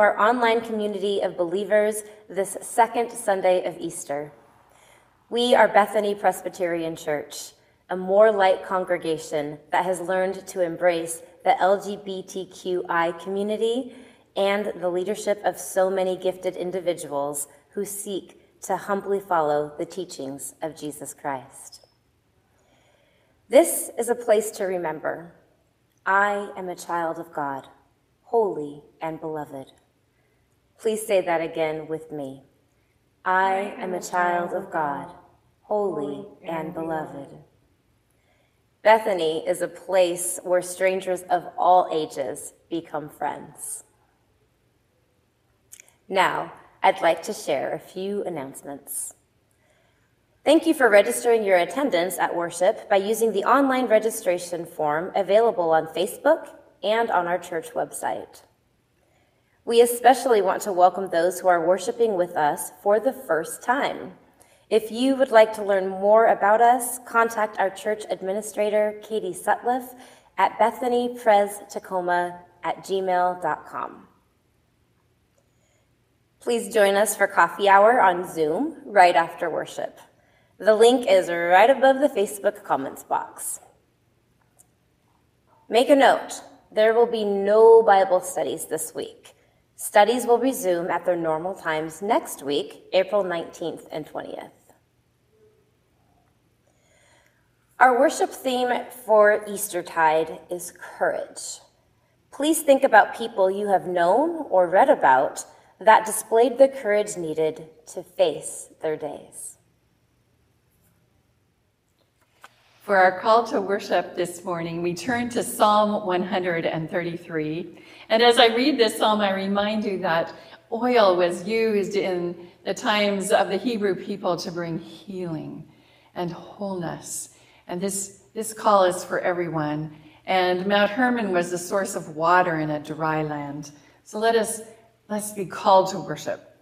Our online community of believers this second Sunday of Easter. We are Bethany Presbyterian Church, a more light congregation that has learned to embrace the LGBTQI community and the leadership of so many gifted individuals who seek to humbly follow the teachings of Jesus Christ. This is a place to remember I am a child of God holy and beloved. Please say that again with me. I am a child of God, holy and beloved. Bethany is a place where strangers of all ages become friends. Now, I'd like to share a few announcements. Thank you for registering your attendance at worship by using the online registration form available on Facebook and on our church website. We especially want to welcome those who are worshiping with us for the first time. If you would like to learn more about us, contact our church administrator, Katie Sutliff, at bethanyprestacoma at gmail.com. Please join us for coffee hour on Zoom right after worship. The link is right above the Facebook comments box. Make a note there will be no Bible studies this week. Studies will resume at their normal times next week, April 19th and 20th. Our worship theme for Eastertide is courage. Please think about people you have known or read about that displayed the courage needed to face their days. For our call to worship this morning, we turn to Psalm 133. And as I read this psalm, I remind you that oil was used in the times of the Hebrew people to bring healing and wholeness. And this, this call is for everyone. And Mount Hermon was the source of water in a dry land. So let us, let's be called to worship.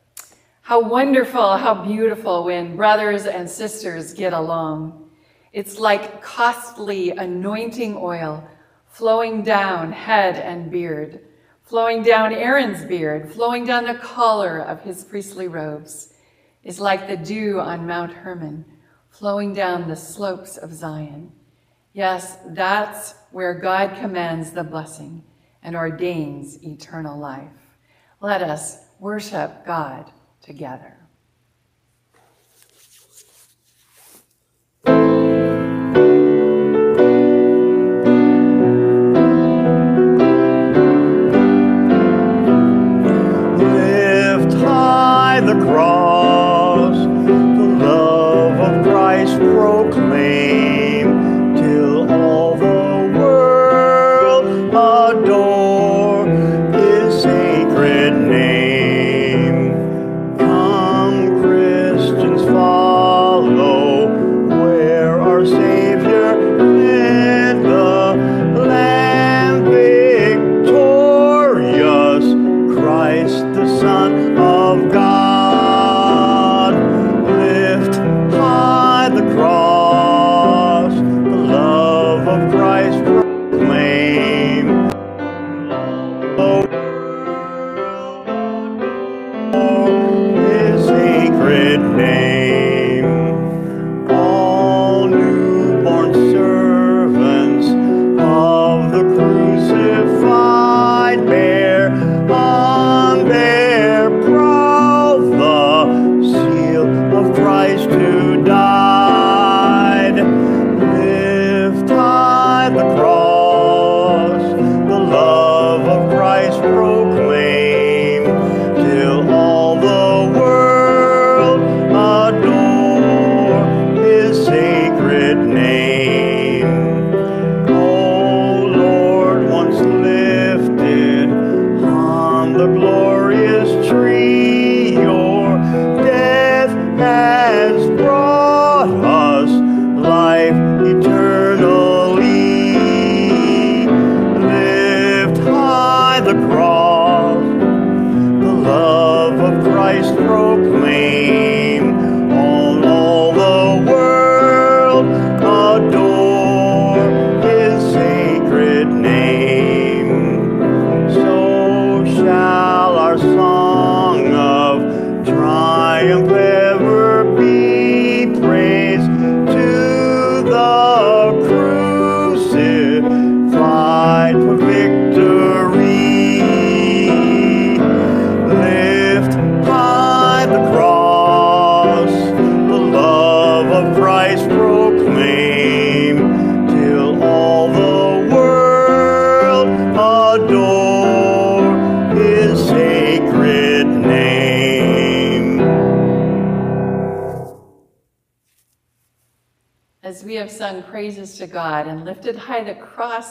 How wonderful, how beautiful when brothers and sisters get along. It's like costly anointing oil flowing down head and beard, flowing down Aaron's beard, flowing down the collar of his priestly robes. Is like the dew on Mount Hermon, flowing down the slopes of Zion. Yes, that's where God commands the blessing and ordains eternal life. Let us worship God together.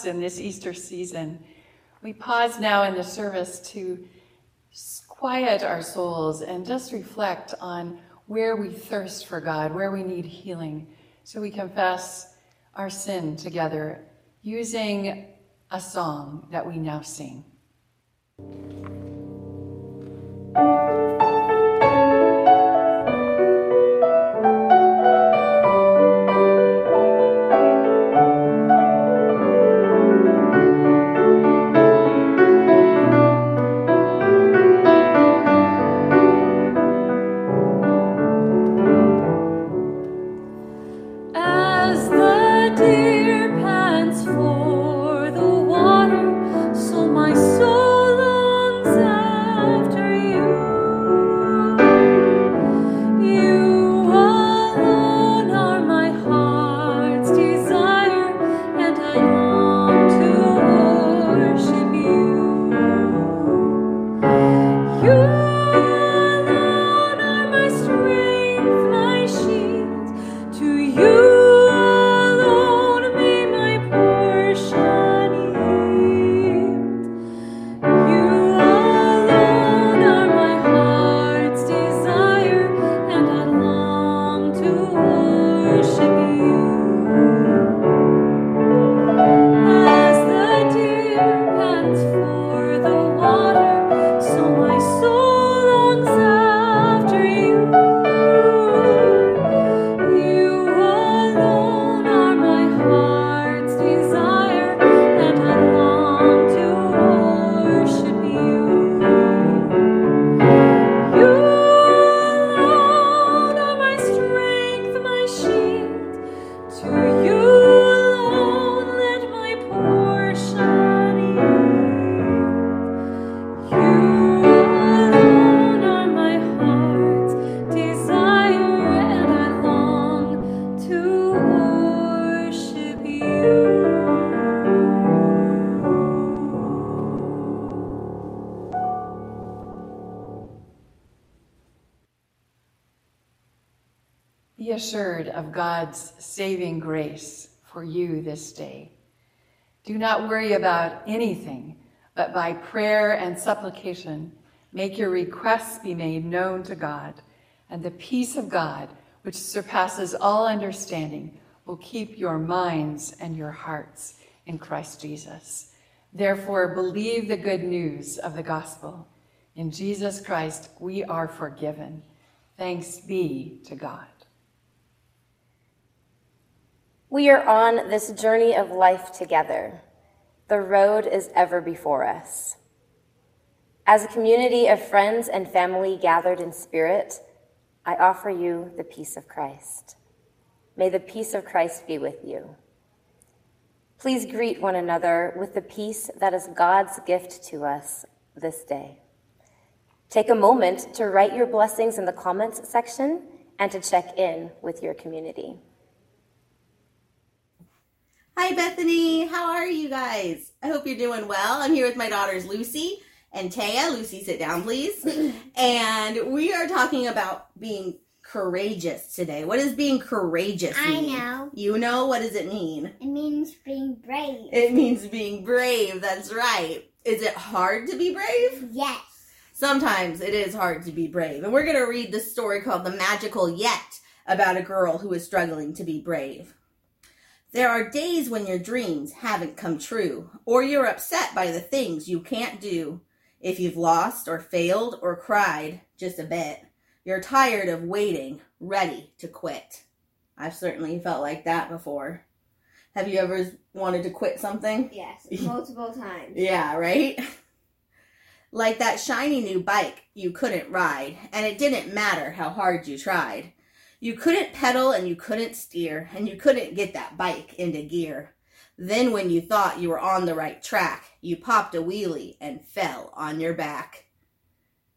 In this Easter season, we pause now in the service to quiet our souls and just reflect on where we thirst for God, where we need healing, so we confess our sin together using a song that we now sing. Not worry about anything, but by prayer and supplication, make your requests be made known to God, and the peace of God, which surpasses all understanding, will keep your minds and your hearts in Christ Jesus. Therefore, believe the good news of the gospel. In Jesus Christ, we are forgiven. Thanks be to God. We are on this journey of life together. The road is ever before us. As a community of friends and family gathered in spirit, I offer you the peace of Christ. May the peace of Christ be with you. Please greet one another with the peace that is God's gift to us this day. Take a moment to write your blessings in the comments section and to check in with your community. Hi, Bethany. How are you guys? I hope you're doing well. I'm here with my daughters, Lucy and Taya. Lucy, sit down, please. and we are talking about being courageous today. What does being courageous mean? I know. You know? What does it mean? It means being brave. It means being brave. That's right. Is it hard to be brave? Yes. Sometimes it is hard to be brave. And we're going to read the story called The Magical Yet about a girl who is struggling to be brave. There are days when your dreams haven't come true, or you're upset by the things you can't do. If you've lost or failed or cried just a bit, you're tired of waiting, ready to quit. I've certainly felt like that before. Have you ever wanted to quit something? Yes, multiple times. yeah, right? like that shiny new bike you couldn't ride, and it didn't matter how hard you tried. You couldn't pedal and you couldn't steer, and you couldn't get that bike into gear. Then, when you thought you were on the right track, you popped a wheelie and fell on your back.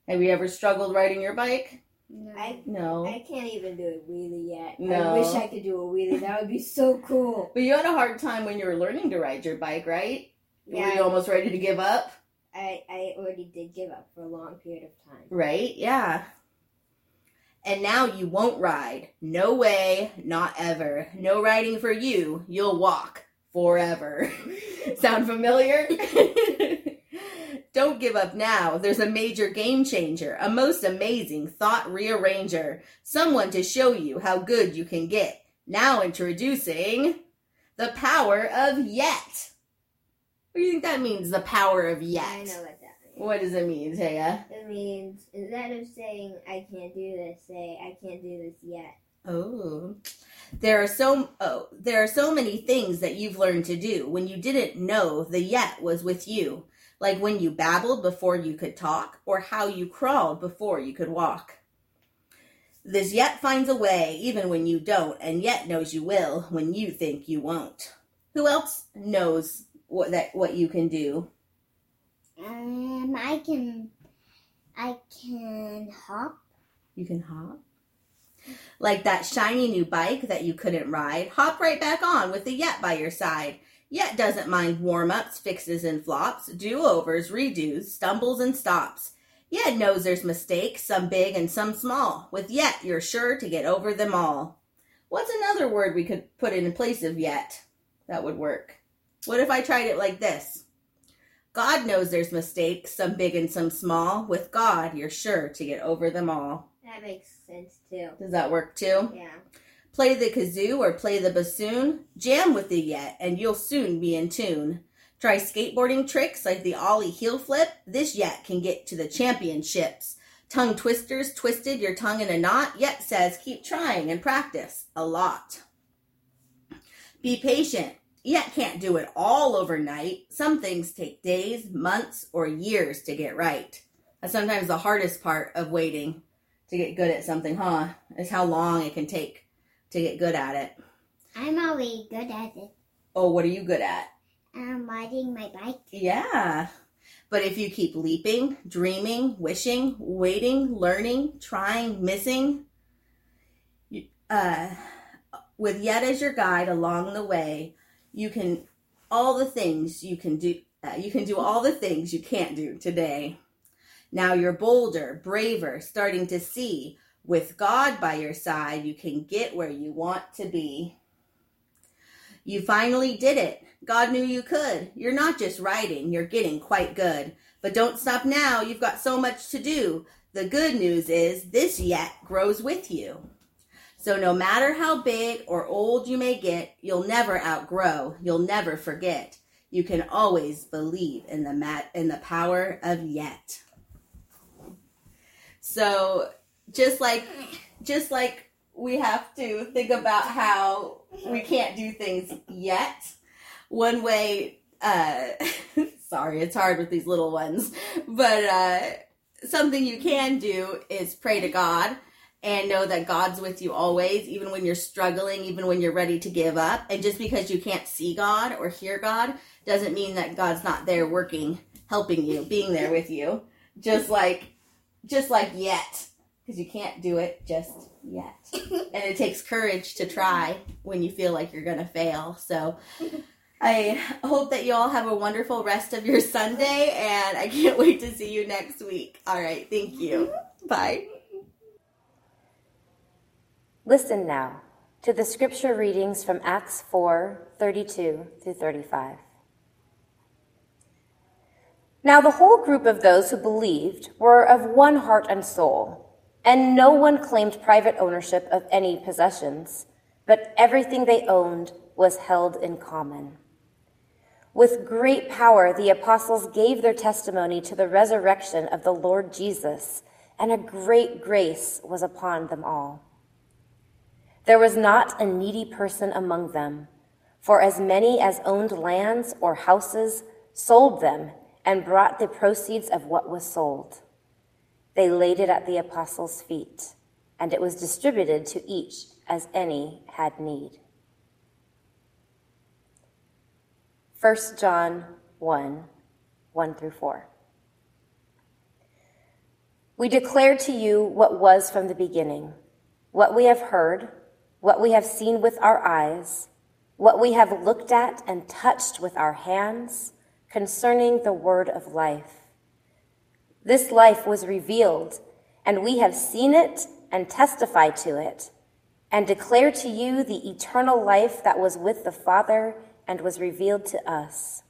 Have you ever struggled riding your bike? No. I No. I can't even do a wheelie yet. No. I wish I could do a wheelie. That would be so cool. But you had a hard time when you were learning to ride your bike, right? Yeah, Were Yeah. you almost ready to give up? I, I already did give up for a long period of time. Right? Yeah. And now you won't ride. No way, not ever. No riding for you. You'll walk forever. Sound familiar? Don't give up now. There's a major game changer, a most amazing thought rearranger, someone to show you how good you can get. Now introducing the power of yet. What do you think that means, the power of yet? I know that. What does it mean, Taya? It means instead of saying I can't do this, say I can't do this yet. Oh. There are so oh, there are so many things that you've learned to do when you didn't know the yet was with you. Like when you babbled before you could talk or how you crawled before you could walk. This yet finds a way even when you don't and yet knows you will when you think you won't. Who else knows what that what you can do? Um, I can, I can hop. You can hop. Like that shiny new bike that you couldn't ride, hop right back on with the Yet by your side. Yet doesn't mind warm ups, fixes and flops, do overs, redos, stumbles and stops. Yet knows there's mistakes, some big and some small. With Yet, you're sure to get over them all. What's another word we could put in place of Yet that would work? What if I tried it like this? God knows there's mistakes, some big and some small. With God, you're sure to get over them all. That makes sense too. Does that work too? Yeah. Play the kazoo or play the bassoon. Jam with the yet, and you'll soon be in tune. Try skateboarding tricks like the ollie heel flip. This yet can get to the championships. Tongue twisters twisted your tongue in a knot, yet says keep trying and practice a lot. Be patient. Yet can't do it all overnight. Some things take days, months, or years to get right. That's sometimes the hardest part of waiting to get good at something, huh? Is how long it can take to get good at it. I'm already good at it. Oh, what are you good at? I'm riding my bike. Yeah. But if you keep leaping, dreaming, wishing, waiting, learning, trying, missing, uh, with yet as your guide along the way, you can all the things you can do. Uh, you can do all the things you can't do today. Now you're bolder, braver, starting to see. With God by your side, you can get where you want to be. You finally did it. God knew you could. You're not just writing, you're getting quite good. But don't stop now, you've got so much to do. The good news is this yet grows with you. So no matter how big or old you may get, you'll never outgrow, you'll never forget. You can always believe in the mat in the power of yet. So just like just like we have to think about how we can't do things yet. One way uh sorry, it's hard with these little ones, but uh something you can do is pray to God and know that God's with you always, even when you're struggling, even when you're ready to give up. And just because you can't see God or hear God doesn't mean that God's not there working, helping you, being there with you. Just like, just like yet, because you can't do it just yet. and it takes courage to try when you feel like you're going to fail. So, I hope that you all have a wonderful rest of your Sunday, and I can't wait to see you next week. All right, thank you. Bye. Listen now to the scripture readings from Acts 4 32 through 35. Now, the whole group of those who believed were of one heart and soul, and no one claimed private ownership of any possessions, but everything they owned was held in common. With great power, the apostles gave their testimony to the resurrection of the Lord Jesus, and a great grace was upon them all. There was not a needy person among them, for as many as owned lands or houses sold them and brought the proceeds of what was sold. They laid it at the apostles' feet, and it was distributed to each as any had need. 1 John 1 1 through 4. We declare to you what was from the beginning, what we have heard, what we have seen with our eyes, what we have looked at and touched with our hands concerning the word of life. This life was revealed, and we have seen it and testify to it, and declare to you the eternal life that was with the Father and was revealed to us.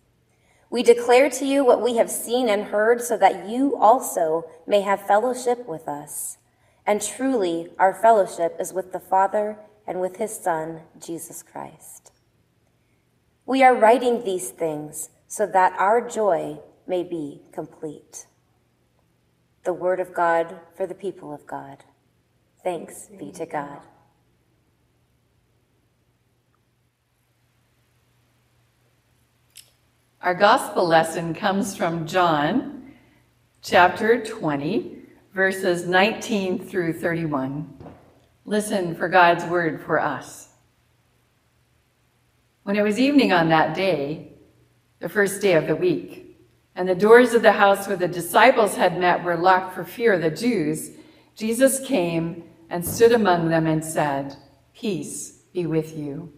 We declare to you what we have seen and heard so that you also may have fellowship with us. And truly, our fellowship is with the Father and with his Son, Jesus Christ. We are writing these things so that our joy may be complete. The word of God for the people of God. Thanks be to God. Our gospel lesson comes from John chapter 20, verses 19 through 31. Listen for God's word for us. When it was evening on that day, the first day of the week, and the doors of the house where the disciples had met were locked for fear of the Jews, Jesus came and stood among them and said, Peace be with you.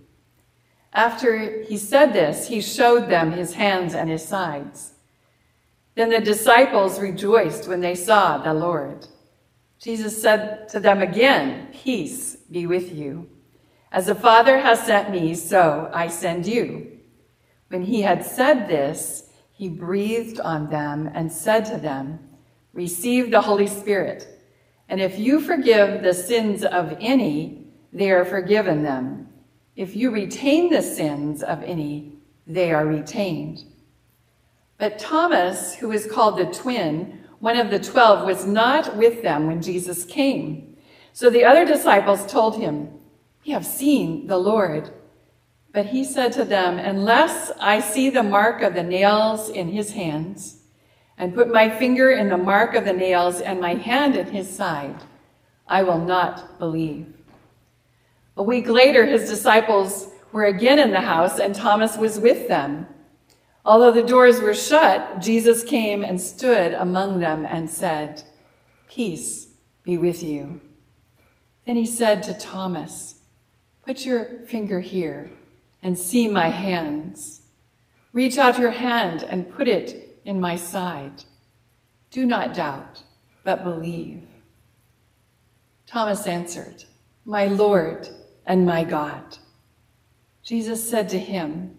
After he said this, he showed them his hands and his sides. Then the disciples rejoiced when they saw the Lord. Jesus said to them again, Peace be with you. As the Father has sent me, so I send you. When he had said this, he breathed on them and said to them, Receive the Holy Spirit. And if you forgive the sins of any, they are forgiven them. If you retain the sins of any, they are retained. But Thomas, who is called the twin, one of the twelve, was not with them when Jesus came. So the other disciples told him, We have seen the Lord. But he said to them, Unless I see the mark of the nails in his hands, and put my finger in the mark of the nails and my hand in his side, I will not believe. A week later, his disciples were again in the house, and Thomas was with them. Although the doors were shut, Jesus came and stood among them and said, Peace be with you. Then he said to Thomas, Put your finger here and see my hands. Reach out your hand and put it in my side. Do not doubt, but believe. Thomas answered, My Lord and my God. Jesus said to him,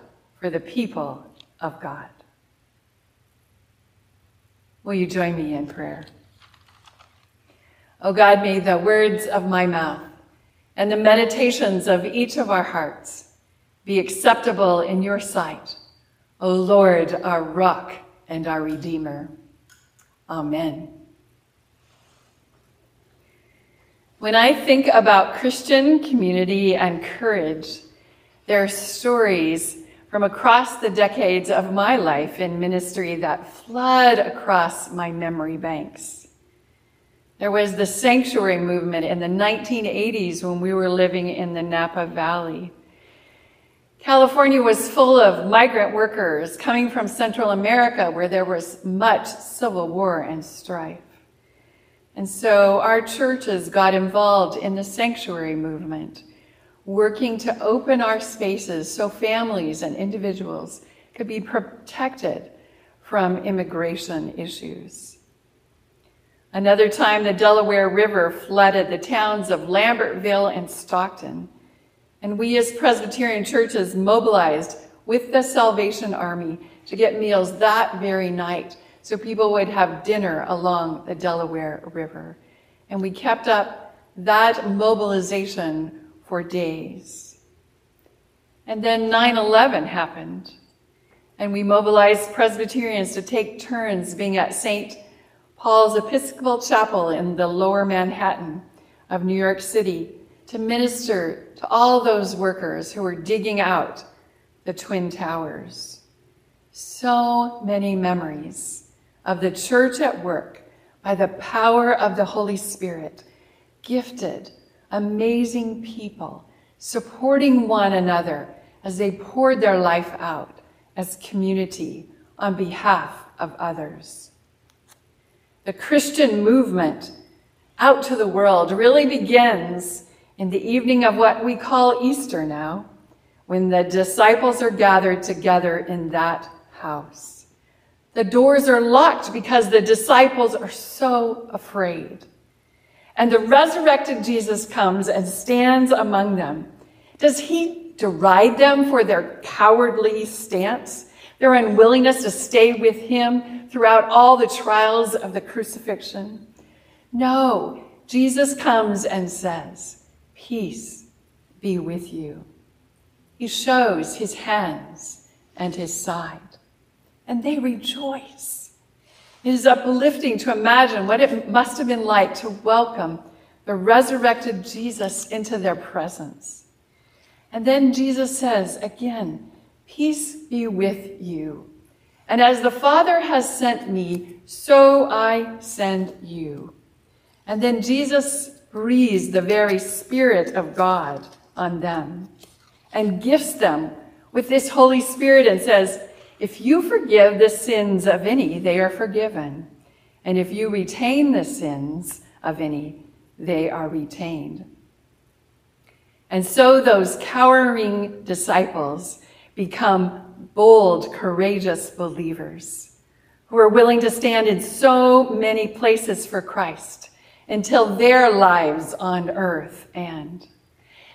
for the people of God. Will you join me in prayer? O God, may the words of my mouth and the meditations of each of our hearts be acceptable in your sight, O Lord, our rock and our redeemer. Amen. When I think about Christian community and courage, there are stories from across the decades of my life in ministry that flood across my memory banks. There was the sanctuary movement in the 1980s when we were living in the Napa Valley. California was full of migrant workers coming from Central America where there was much civil war and strife. And so our churches got involved in the sanctuary movement, working to open our spaces so families and individuals could be protected from immigration issues. Another time, the Delaware River flooded the towns of Lambertville and Stockton. And we as Presbyterian churches mobilized with the Salvation Army to get meals that very night so people would have dinner along the Delaware River. And we kept up that mobilization for days. And then 9 11 happened, and we mobilized Presbyterians to take turns being at St. Paul's Episcopal Chapel in the lower Manhattan of New York City to minister to all those workers who were digging out the Twin Towers. So many memories of the church at work by the power of the Holy Spirit, gifted, amazing people supporting one another as they poured their life out as community on behalf of others. The Christian movement out to the world really begins in the evening of what we call Easter now, when the disciples are gathered together in that house. The doors are locked because the disciples are so afraid. And the resurrected Jesus comes and stands among them. Does he deride them for their cowardly stance, their unwillingness to stay with him throughout all the trials of the crucifixion? No, Jesus comes and says, Peace be with you. He shows his hands and his side, and they rejoice. It is uplifting to imagine what it must have been like to welcome the resurrected Jesus into their presence. And then Jesus says again, Peace be with you. And as the Father has sent me, so I send you. And then Jesus breathes the very Spirit of God on them and gifts them with this Holy Spirit and says, If you forgive the sins of any, they are forgiven. And if you retain the sins of any, they are retained. And so those cowering disciples become bold, courageous believers who are willing to stand in so many places for Christ until their lives on earth end.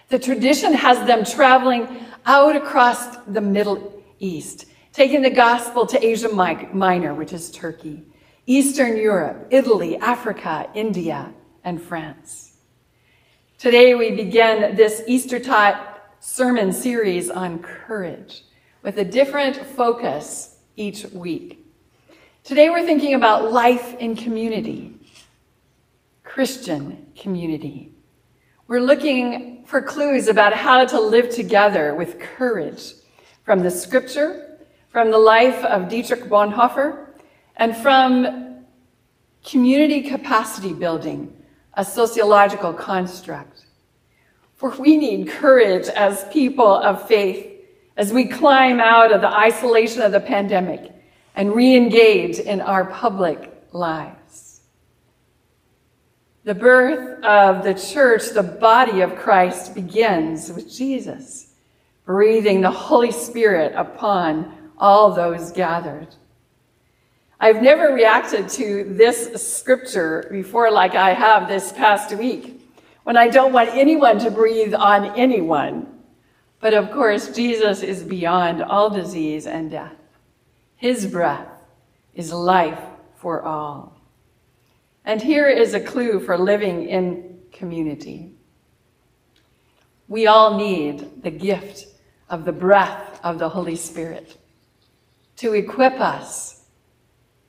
The tradition has them traveling out across the Middle East, taking the gospel to Asia Minor, which is Turkey, Eastern Europe, Italy, Africa, India, and France. Today we begin this Eastertide sermon series on courage with a different focus each week. Today we're thinking about life in community Christian community. We're looking for clues about how to live together with courage from the scripture, from the life of Dietrich Bonhoeffer, and from community capacity building, a sociological construct. For we need courage as people of faith as we climb out of the isolation of the pandemic and re-engage in our public lives. The birth of the church, the body of Christ, begins with Jesus, breathing the Holy Spirit upon all those gathered. I've never reacted to this scripture before like I have this past week, when I don't want anyone to breathe on anyone. But of course, Jesus is beyond all disease and death. His breath is life for all. And here is a clue for living in community. We all need the gift of the breath of the Holy Spirit to equip us,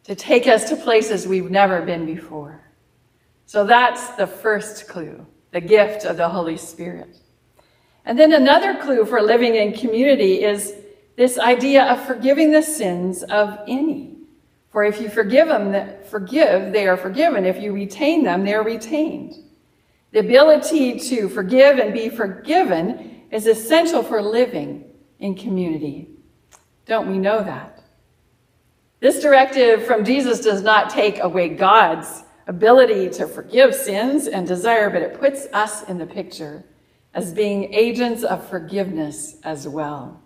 to take us to places we've never been before. So that's the first clue, the gift of the Holy Spirit. And then another clue for living in community is this idea of forgiving the sins of any. For if you forgive them, forgive, they are forgiven. If you retain them, they are retained. The ability to forgive and be forgiven is essential for living in community. Don't we know that? This directive from Jesus does not take away God's ability to forgive sins and desire, but it puts us in the picture as being agents of forgiveness as well.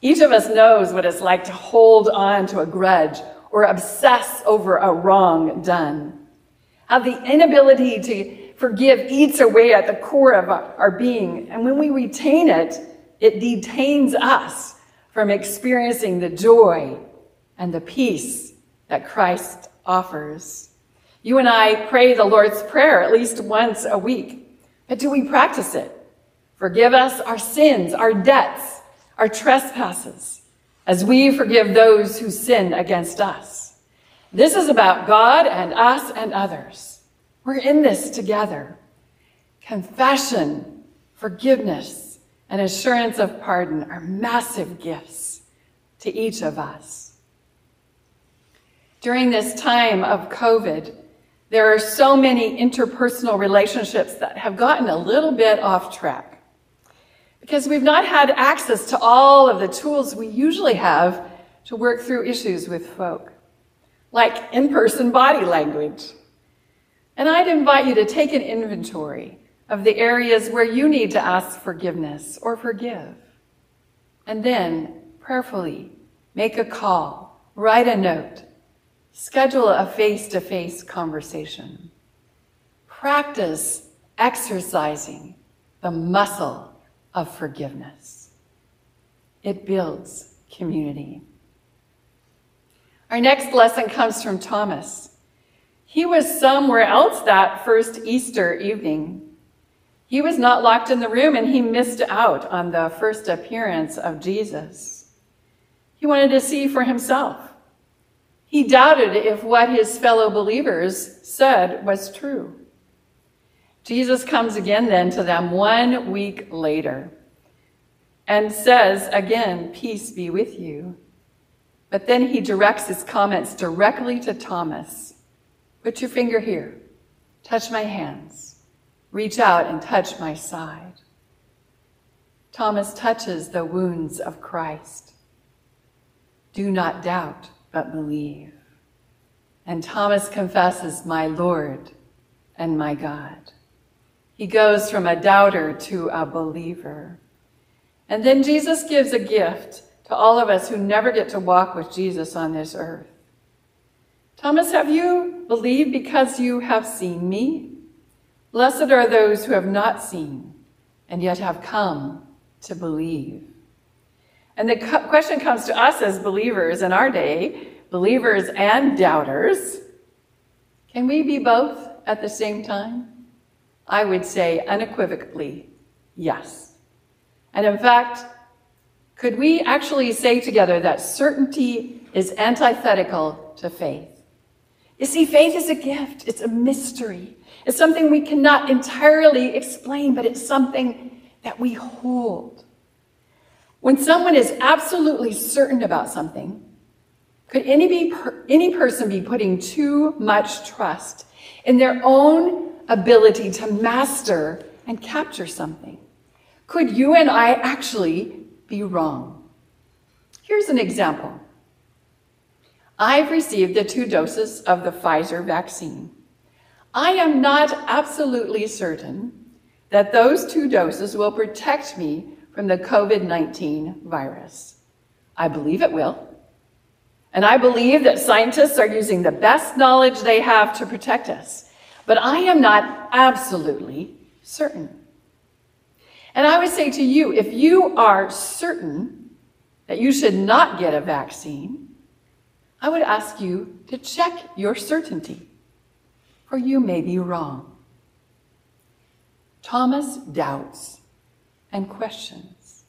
Each of us knows what it's like to hold on to a grudge or obsess over a wrong done. How the inability to forgive eats away at the core of our being. And when we retain it, it detains us from experiencing the joy and the peace that Christ offers. You and I pray the Lord's Prayer at least once a week, but do we practice it? Forgive us our sins, our debts, our trespasses, as we forgive those who sin against us. This is about God and us and others. We're in this together. Confession, forgiveness, and assurance of pardon are massive gifts to each of us. During this time of COVID, there are so many interpersonal relationships that have gotten a little bit off track because we've not had access to all of the tools we usually have to work through issues with folk, like in person body language. And I'd invite you to take an inventory of the areas where you need to ask forgiveness or forgive. And then prayerfully make a call, write a note, schedule a face to face conversation. Practice exercising the muscle of forgiveness. It builds community. Our next lesson comes from Thomas. He was somewhere else that first Easter evening. He was not locked in the room and he missed out on the first appearance of Jesus. He wanted to see for himself. He doubted if what his fellow believers said was true. Jesus comes again then to them one week later and says again, Peace be with you. But then he directs his comments directly to Thomas. Put your finger here. Touch my hands. Reach out and touch my side. Thomas touches the wounds of Christ. Do not doubt, but believe. And Thomas confesses, My Lord and my God. He goes from a doubter to a believer. And then Jesus gives a gift to all of us who never get to walk with Jesus on this earth. Thomas, have you believed because you have seen me? Blessed are those who have not seen and yet have come to believe. And the question comes to us as believers in our day, believers and doubters. Can we be both at the same time? I would say unequivocally, yes. And in fact, could we actually say together that certainty is antithetical to faith? You see, faith is a gift, it's a mystery. It's something we cannot entirely explain, but it's something that we hold. When someone is absolutely certain about something, could any, be, any person be putting too much trust in their own ability to master and capture something? Could you and I actually be wrong? Here's an example. I've received the two doses of the Pfizer vaccine. I am not absolutely certain that those two doses will protect me from the COVID 19 virus. I believe it will. And I believe that scientists are using the best knowledge they have to protect us. But I am not absolutely certain. And I would say to you, if you are certain that you should not get a vaccine, I would ask you to check your certainty, for you may be wrong. Thomas doubts and questions.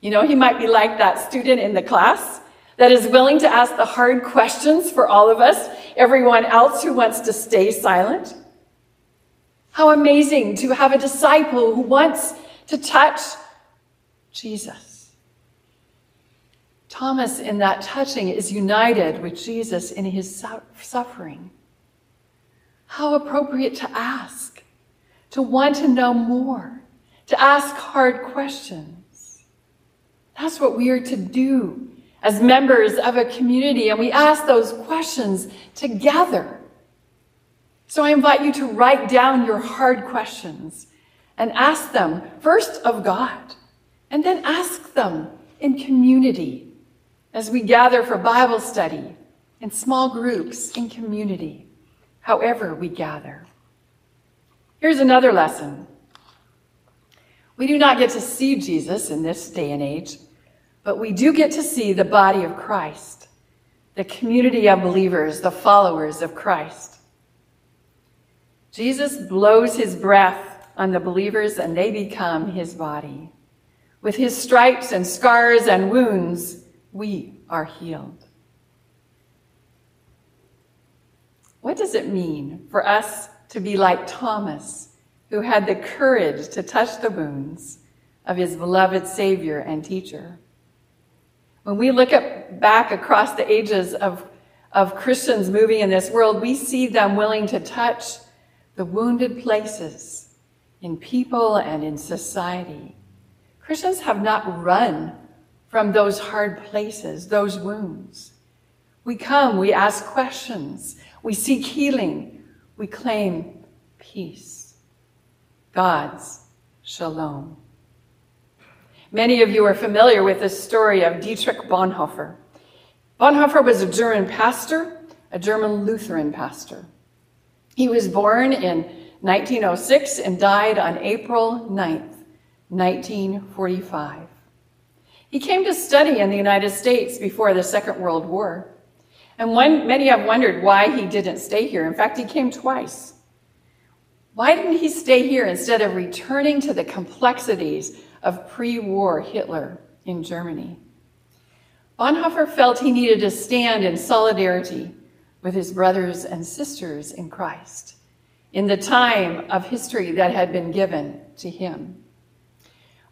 You know, he might be like that student in the class that is willing to ask the hard questions for all of us, everyone else who wants to stay silent. How amazing to have a disciple who wants to touch Jesus. Thomas, in that touching, is united with Jesus in his suffering. How appropriate to ask, to want to know more, to ask hard questions. That's what we are to do as members of a community, and we ask those questions together. So I invite you to write down your hard questions and ask them first of God, and then ask them in community as we gather for Bible study in small groups in community, however we gather. Here's another lesson. We do not get to see Jesus in this day and age, but we do get to see the body of Christ, the community of believers, the followers of Christ. Jesus blows his breath on the believers and they become his body. With his stripes and scars and wounds, we are healed. What does it mean for us to be like Thomas, who had the courage to touch the wounds of his beloved Savior and teacher? When we look at, back across the ages of, of Christians moving in this world, we see them willing to touch the wounded places in people and in society. Christians have not run from those hard places, those wounds. We come, we ask questions, we seek healing, we claim peace. God's shalom. Many of you are familiar with the story of Dietrich Bonhoeffer. Bonhoeffer was a German pastor, a German Lutheran pastor. He was born in 1906 and died on April 9th, 1945. He came to study in the United States before the Second World War. And one, many have wondered why he didn't stay here. In fact, he came twice. Why didn't he stay here instead of returning to the complexities of pre war Hitler in Germany? Bonhoeffer felt he needed to stand in solidarity with his brothers and sisters in Christ in the time of history that had been given to him.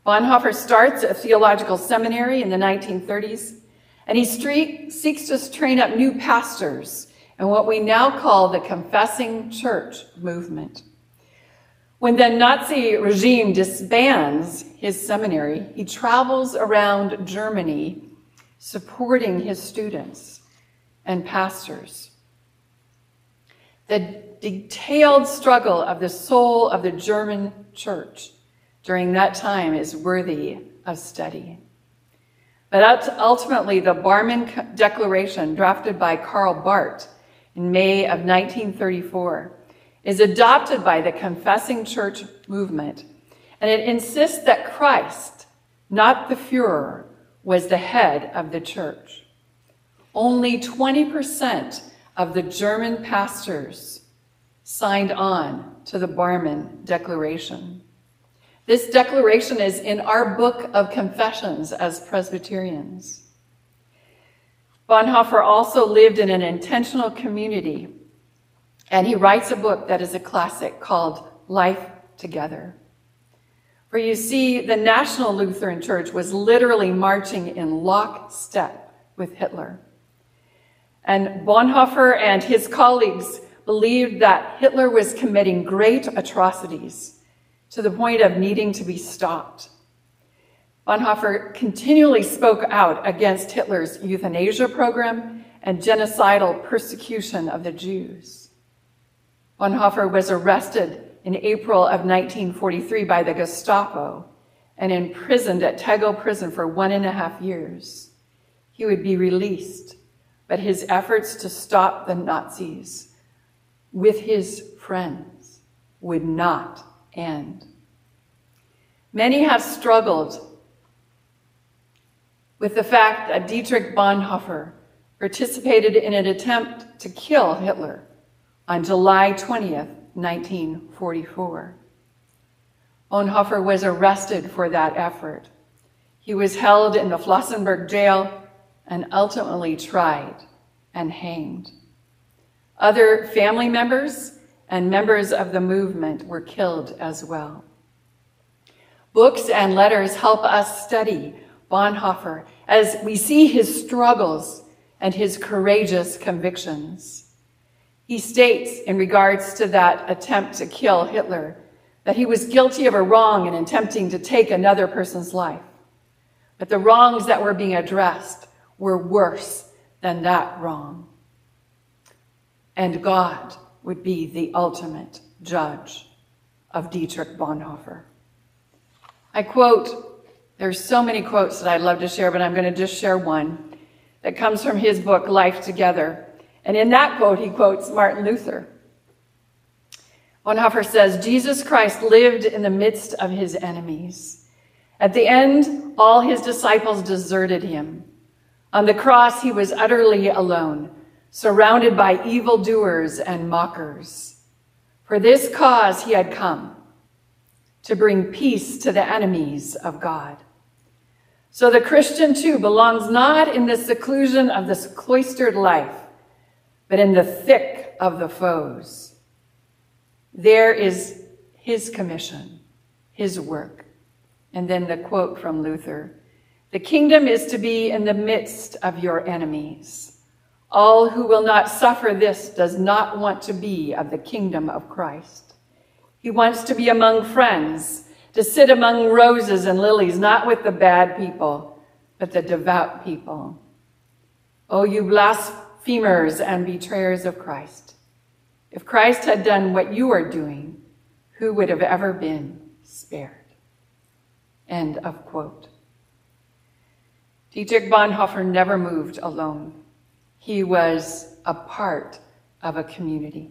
Bonhoeffer starts a theological seminary in the 1930s, and he seeks to train up new pastors in what we now call the confessing church movement. When the Nazi regime disbands his seminary, he travels around Germany supporting his students and pastors. The detailed struggle of the soul of the German church during that time is worthy of study. But ultimately, the Barmen Declaration, drafted by Karl Barth in May of 1934, is adopted by the Confessing Church movement, and it insists that Christ, not the Fuhrer, was the head of the church. Only 20% of the German pastors signed on to the Barmen Declaration. This declaration is in our book of confessions as Presbyterians. Bonhoeffer also lived in an intentional community, and he writes a book that is a classic called Life Together. For you see, the National Lutheran Church was literally marching in lockstep with Hitler. And Bonhoeffer and his colleagues believed that Hitler was committing great atrocities to the point of needing to be stopped. Bonhoeffer continually spoke out against Hitler's euthanasia program and genocidal persecution of the Jews. Bonhoeffer was arrested in April of 1943 by the Gestapo and imprisoned at Tegel prison for one and a half years. He would be released, but his efforts to stop the Nazis with his friends would not end. Many have struggled with the fact that Dietrich Bonhoeffer participated in an attempt to kill Hitler on July 20th, 1944. Bonhoeffer was arrested for that effort. He was held in the Flossenburg jail and ultimately tried and hanged. Other family members and members of the movement were killed as well. Books and letters help us study Bonhoeffer as we see his struggles and his courageous convictions. He states in regards to that attempt to kill Hitler that he was guilty of a wrong in attempting to take another person's life. But the wrongs that were being addressed were worse than that wrong. And God would be the ultimate judge of Dietrich Bonhoeffer. I quote, there's so many quotes that I'd love to share, but I'm going to just share one that comes from his book, Life Together. And in that quote, he quotes Martin Luther. Bonhoeffer says, Jesus Christ lived in the midst of his enemies. At the end, all his disciples deserted him. On the cross, he was utterly alone, surrounded by evildoers and mockers. For this cause he had come, to bring peace to the enemies of God. So the Christian too belongs not in the seclusion of this cloistered life, but in the thick of the foes. There is his commission, his work. And then the quote from Luther The kingdom is to be in the midst of your enemies. All who will not suffer this does not want to be of the kingdom of Christ. He wants to be among friends, to sit among roses and lilies, not with the bad people, but the devout people. Oh, you blasphemers and betrayers of Christ. If Christ had done what you are doing, who would have ever been spared? End of quote. Dietrich Bonhoeffer never moved alone. He was a part of a community.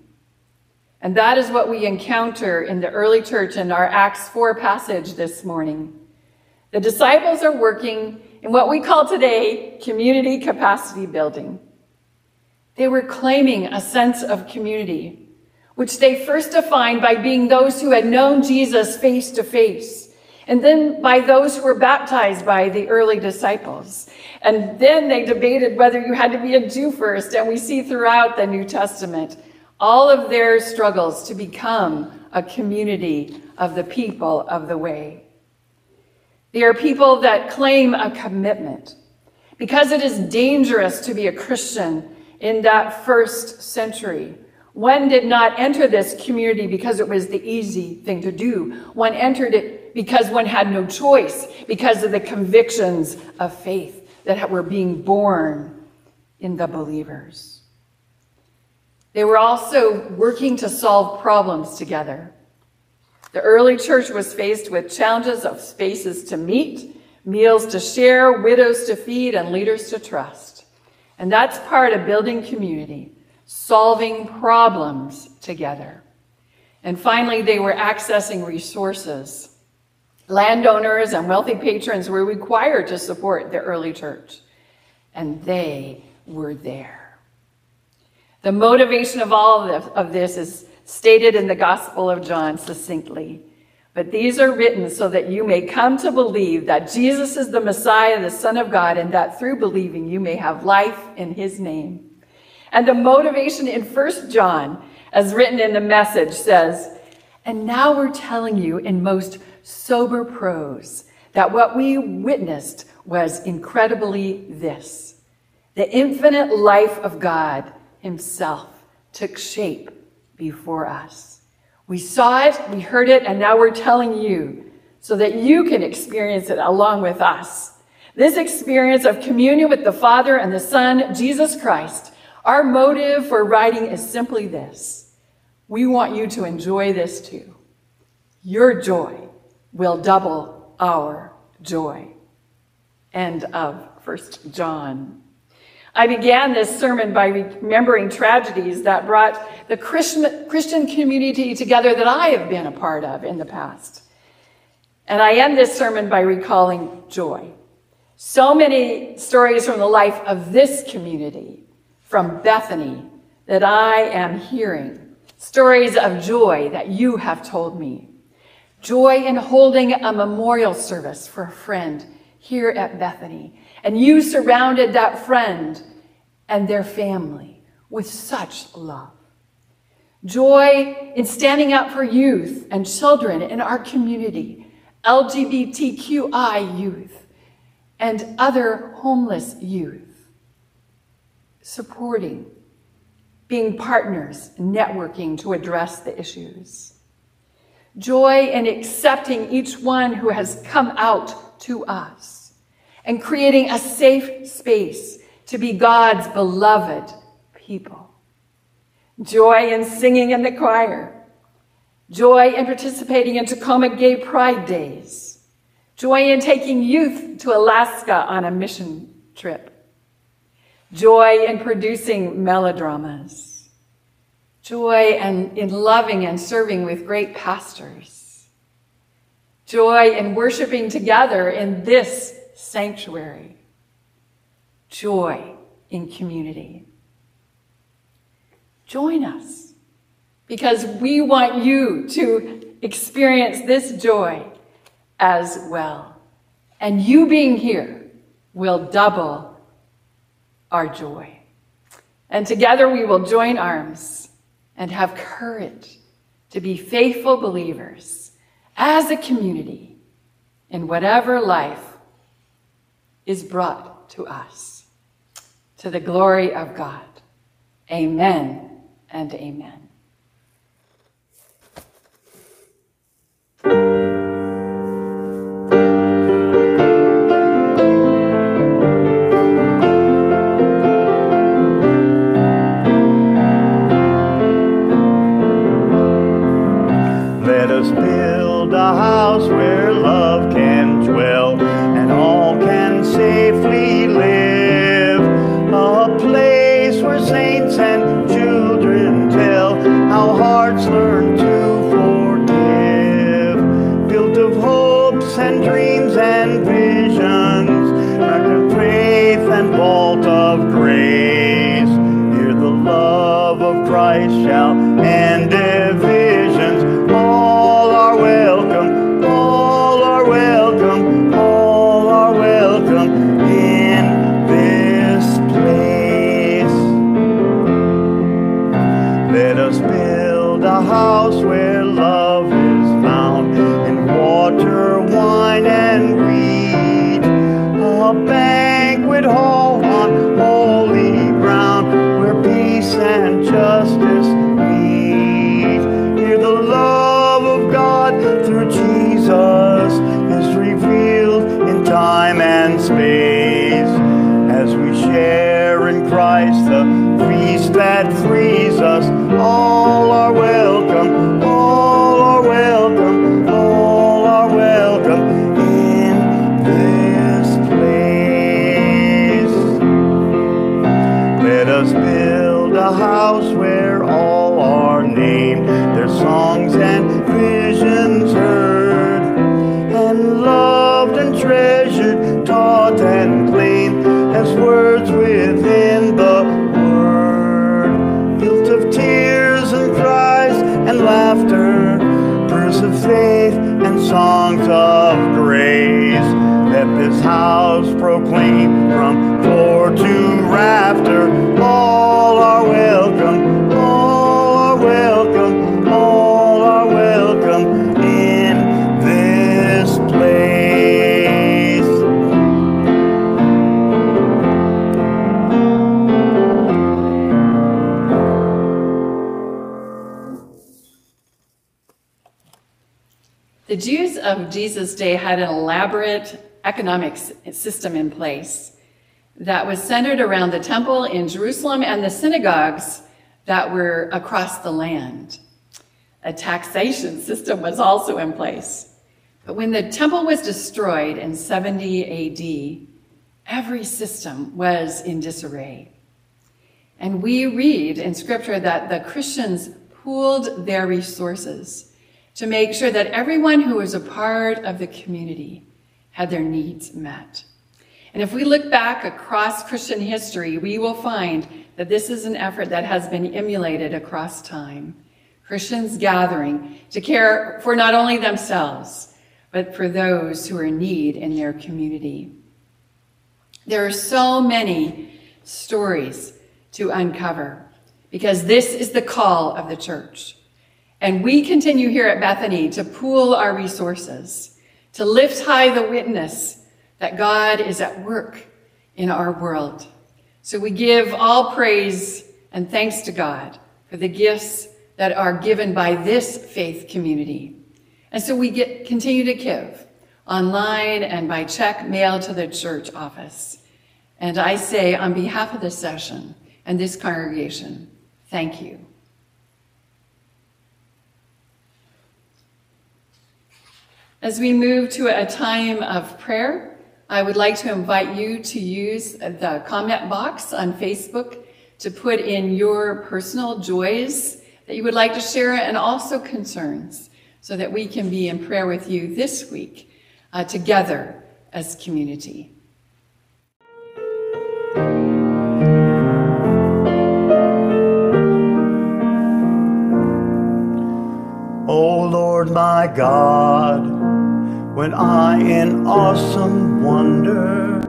And that is what we encounter in the early church in our Acts 4 passage this morning. The disciples are working in what we call today community capacity building. They were claiming a sense of community, which they first defined by being those who had known Jesus face to face, and then by those who were baptized by the early disciples. And then they debated whether you had to be a Jew first, and we see throughout the New Testament all of their struggles to become a community of the people of the way. They are people that claim a commitment. Because it is dangerous to be a Christian in that first century. One did not enter this community because it was the easy thing to do. One entered it because one had no choice, because of the convictions of faith that were being born in the believers. They were also working to solve problems together. The early church was faced with challenges of spaces to meet, meals to share, widows to feed, and leaders to trust. And that's part of building community, solving problems together. And finally, they were accessing resources. Landowners and wealthy patrons were required to support the early church, and they were there. The motivation of all of this is stated in the Gospel of John succinctly. But these are written so that you may come to believe that Jesus is the Messiah, the Son of God, and that through believing you may have life in his name. And the motivation in First John, as written in the message, says, And now we're telling you in most sober prose that what we witnessed was incredibly this the infinite life of God himself took shape before us. We saw it, we heard it, and now we're telling you so that you can experience it along with us. This experience of communion with the Father and the Son, Jesus Christ, our motive for writing is simply this. We want you to enjoy this too. Your joy will double our joy. End of First John I began this sermon by remembering tragedies that brought the Christian, Christian community together that I have been a part of in the past. And I end this sermon by recalling joy. So many stories from the life of this community, from Bethany, that I am hearing. Stories of joy that you have told me. Joy in holding a memorial service for a friend here at Bethany and you surrounded that friend and their family with such love. Joy in standing up for youth and children in our community, LGBTQI youth, and other homeless youth. Supporting, being partners, networking to address the issues. Joy in accepting each one who has come out to us and creating a safe space to be God's beloved people. Joy in singing in the choir. Joy in participating in Tacoma Gay Pride Days. Joy in taking youth to Alaska on a mission trip. Joy in producing melodramas. Joy in, in loving and serving with great pastors. Joy in worshiping together in this sanctuary, joy in community. Join us because we want you to experience this joy as well. And you being here will double our joy. And together we will join arms and have courage to be faithful believers as a community in whatever life is brought to us. To the glory of God. Amen and amen. Proclaim from floor to rafter, all are welcome, all are welcome, all are welcome in this place. The Jews of Jesus' day had an elaborate economic s- system in place that was centered around the temple in Jerusalem and the synagogues that were across the land. A taxation system was also in place. But when the temple was destroyed in 70 AD, every system was in disarray. And we read in scripture that the Christians pooled their resources to make sure that everyone who was a part of the community had their needs met. And if we look back across Christian history, we will find that this is an effort that has been emulated across time. Christians gathering to care for not only themselves, but for those who are in need in their community. There are so many stories to uncover because this is the call of the church. And we continue here at Bethany to pool our resources, to lift high the witness that God is at work in our world. So we give all praise and thanks to God for the gifts that are given by this faith community. And so we get, continue to give online and by check mail to the church office. And I say on behalf of this session and this congregation, thank you. As we move to a time of prayer, I would like to invite you to use the comment box on Facebook to put in your personal joys that you would like to share and also concerns so that we can be in prayer with you this week uh, together as community. O Lord my God, when I in awesome wonder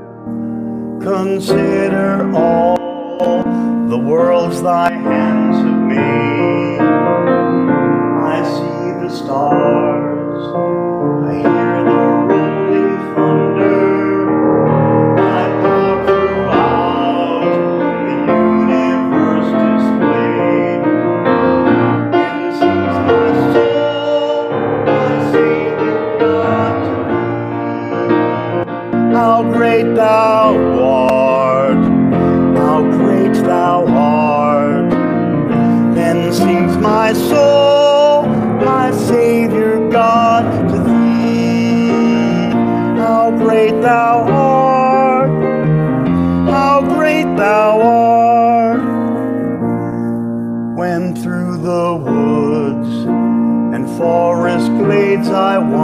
consider all the worlds thy hands have made. I see the stars. How great thou art, how great thou art. Then sings my soul, my Savior God to thee. How great thou art, how great thou art. When through the woods and forest glades I wander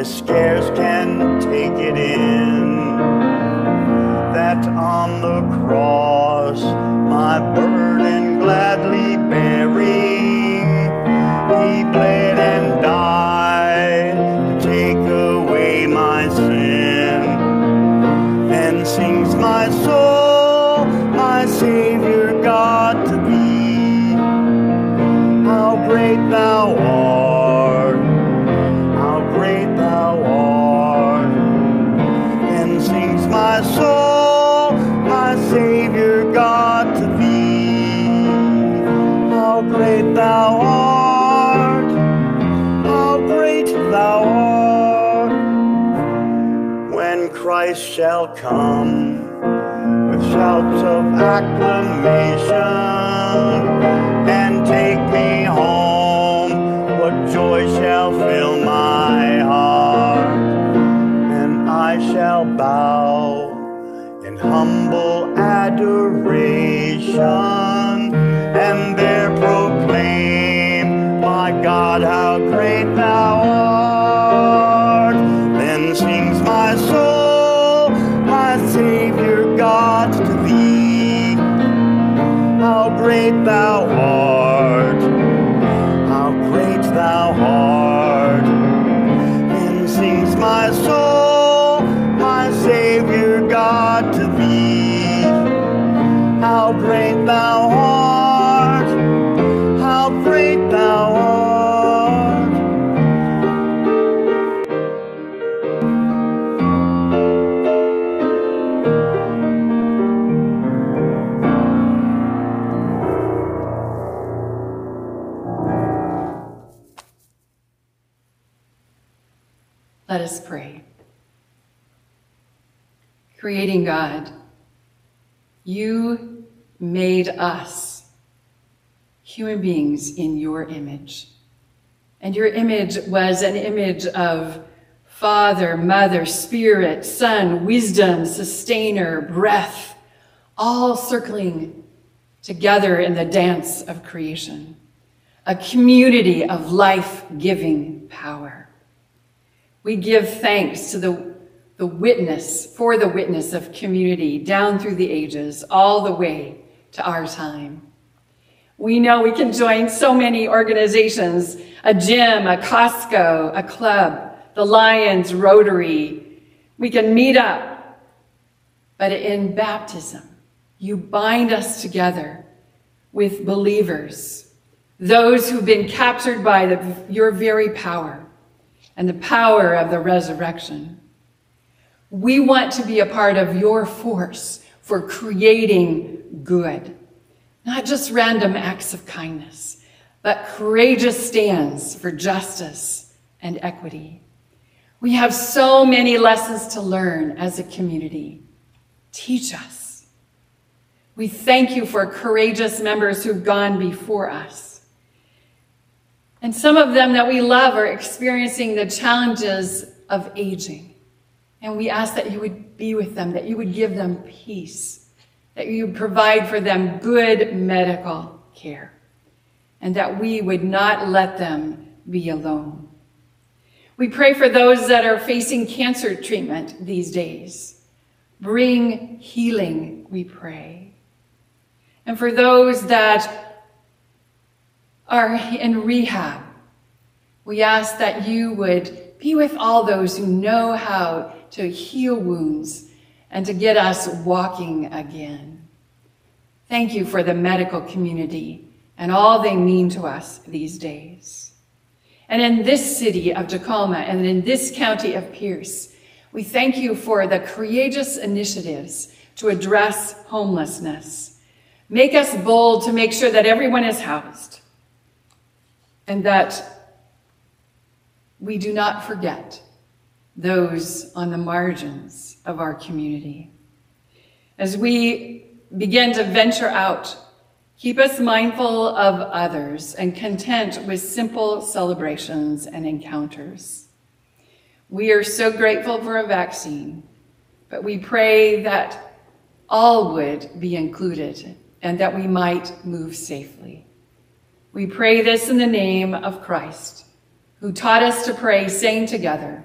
I scarce can take it in. That on the cross my burden gladly bearing, your image. And your image was an image of Father, Mother, Spirit, Son, Wisdom, Sustainer, Breath, all circling together in the dance of creation, a community of life giving power. We give thanks to the, the witness, for the witness of community down through the ages, all the way to our time. We know we can join so many organizations a gym, a Costco, a club, the Lions, Rotary. We can meet up. But in baptism, you bind us together with believers, those who've been captured by the, your very power and the power of the resurrection. We want to be a part of your force for creating good, not just random acts of kindness, but courageous stands for justice and equity. We have so many lessons to learn as a community. Teach us. We thank you for courageous members who've gone before us. And some of them that we love are experiencing the challenges of aging. And we ask that you would be with them, that you would give them peace, that you provide for them good medical care, and that we would not let them be alone. We pray for those that are facing cancer treatment these days. Bring healing, we pray. And for those that are in rehab, we ask that you would be with all those who know how to heal wounds and to get us walking again. Thank you for the medical community and all they mean to us these days. And in this city of Tacoma and in this county of Pierce, we thank you for the courageous initiatives to address homelessness. Make us bold to make sure that everyone is housed and that we do not forget those on the margins of our community. As we begin to venture out, keep us mindful of others and content with simple celebrations and encounters. We are so grateful for a vaccine, but we pray that all would be included and that we might move safely. We pray this in the name of Christ, who taught us to pray, saying together,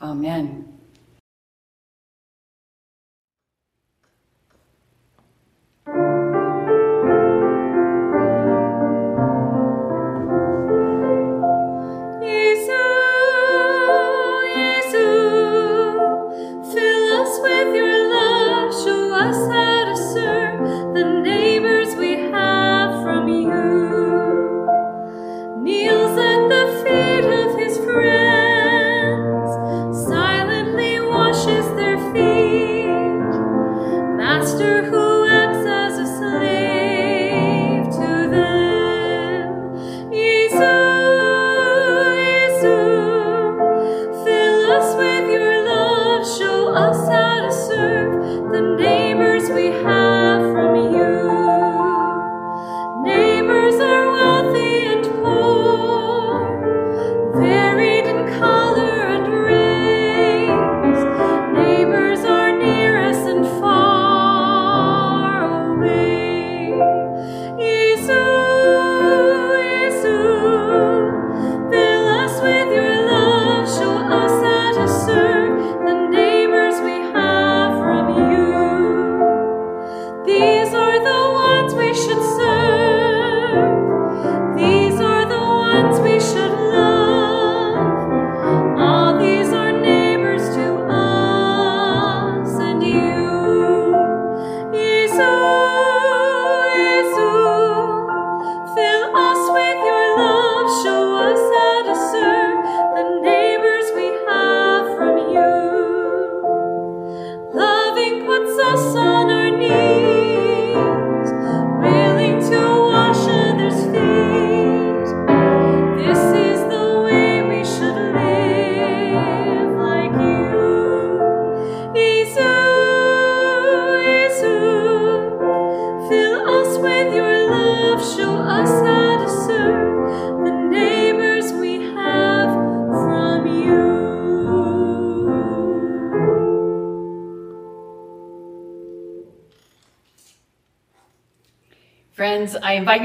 Oh, Amen.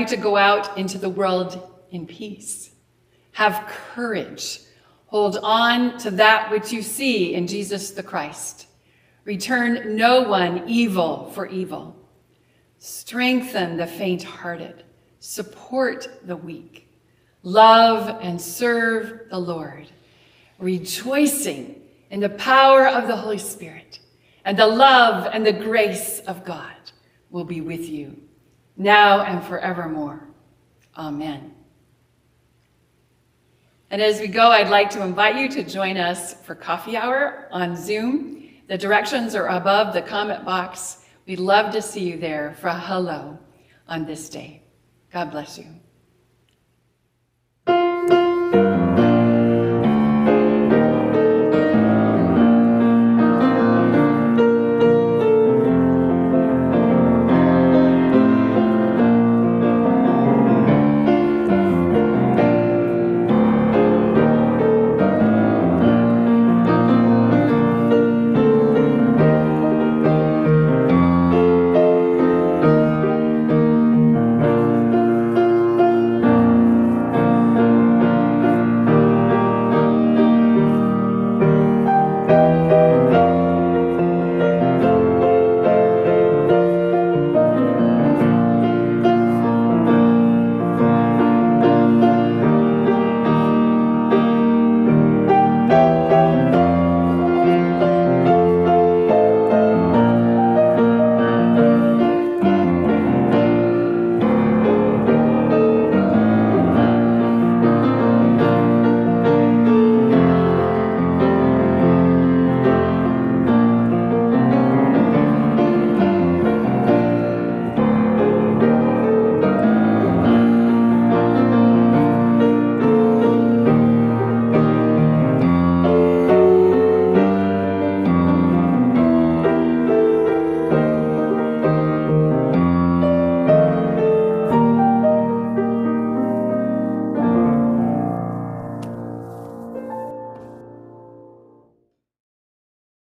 You to go out into the world in peace. Have courage. Hold on to that which you see in Jesus the Christ. Return no one evil for evil. Strengthen the faint hearted. support the weak, love and serve the Lord, rejoicing in the power of the Holy Spirit, and the love and the grace of God will be with you now and forevermore. Amen. And as we go, I'd like to invite you to join us for coffee hour on Zoom. The directions are above the comment box. We'd love to see you there for a hello on this day. God bless you.